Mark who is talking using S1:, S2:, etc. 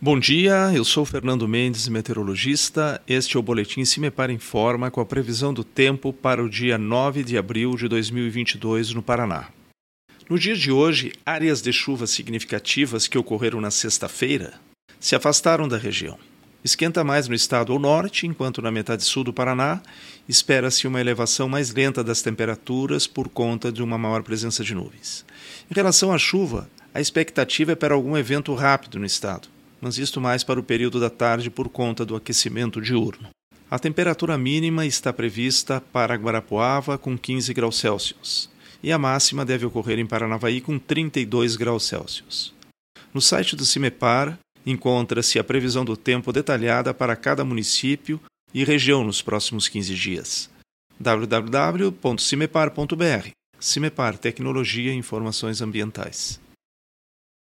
S1: Bom dia, eu sou Fernando Mendes, meteorologista. Este é o Boletim Cimepar Informa com a previsão do tempo para o dia 9 de abril de 2022 no Paraná. No dia de hoje, áreas de chuva significativas que ocorreram na sexta-feira se afastaram da região. Esquenta mais no estado ao norte, enquanto na metade sul do Paraná espera-se uma elevação mais lenta das temperaturas por conta de uma maior presença de nuvens. Em relação à chuva, a expectativa é para algum evento rápido no estado mas isto mais para o período da tarde por conta do aquecimento diurno. A temperatura mínima está prevista para Guarapuava com 15 graus Celsius e a máxima deve ocorrer em Paranavaí com 32 graus Celsius. No site do CIMEPAR encontra-se a previsão do tempo detalhada para cada município e região nos próximos 15 dias. www.cimepar.br CIMEPAR Tecnologia e Informações Ambientais.